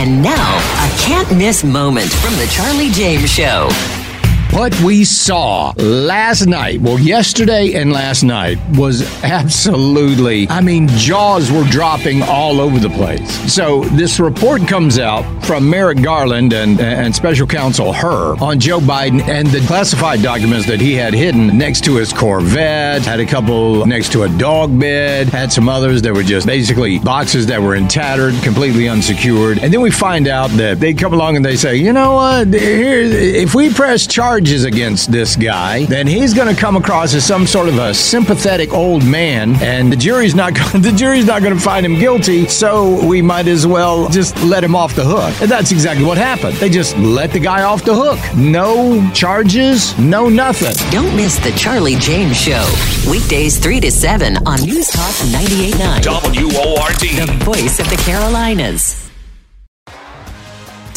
And now, a can't miss moment from the Charlie James Show. What we saw last night, well, yesterday and last night, was absolutely, I mean, jaws were dropping all over the place. So, this report comes out from Merrick Garland and, and special counsel Hur on Joe Biden and the classified documents that he had hidden next to his Corvette, had a couple next to a dog bed, had some others that were just basically boxes that were in tattered, completely unsecured. And then we find out that they come along and they say, you know what, here, if we press charges, charges against this guy, then he's going to come across as some sort of a sympathetic old man, and the jury's not the jury's not going to find him guilty. So we might as well just let him off the hook. And that's exactly what happened. They just let the guy off the hook. No charges, no nothing. Don't miss the Charlie James Show weekdays three to seven on News Talk 98.9 WORD, the voice of the Carolinas.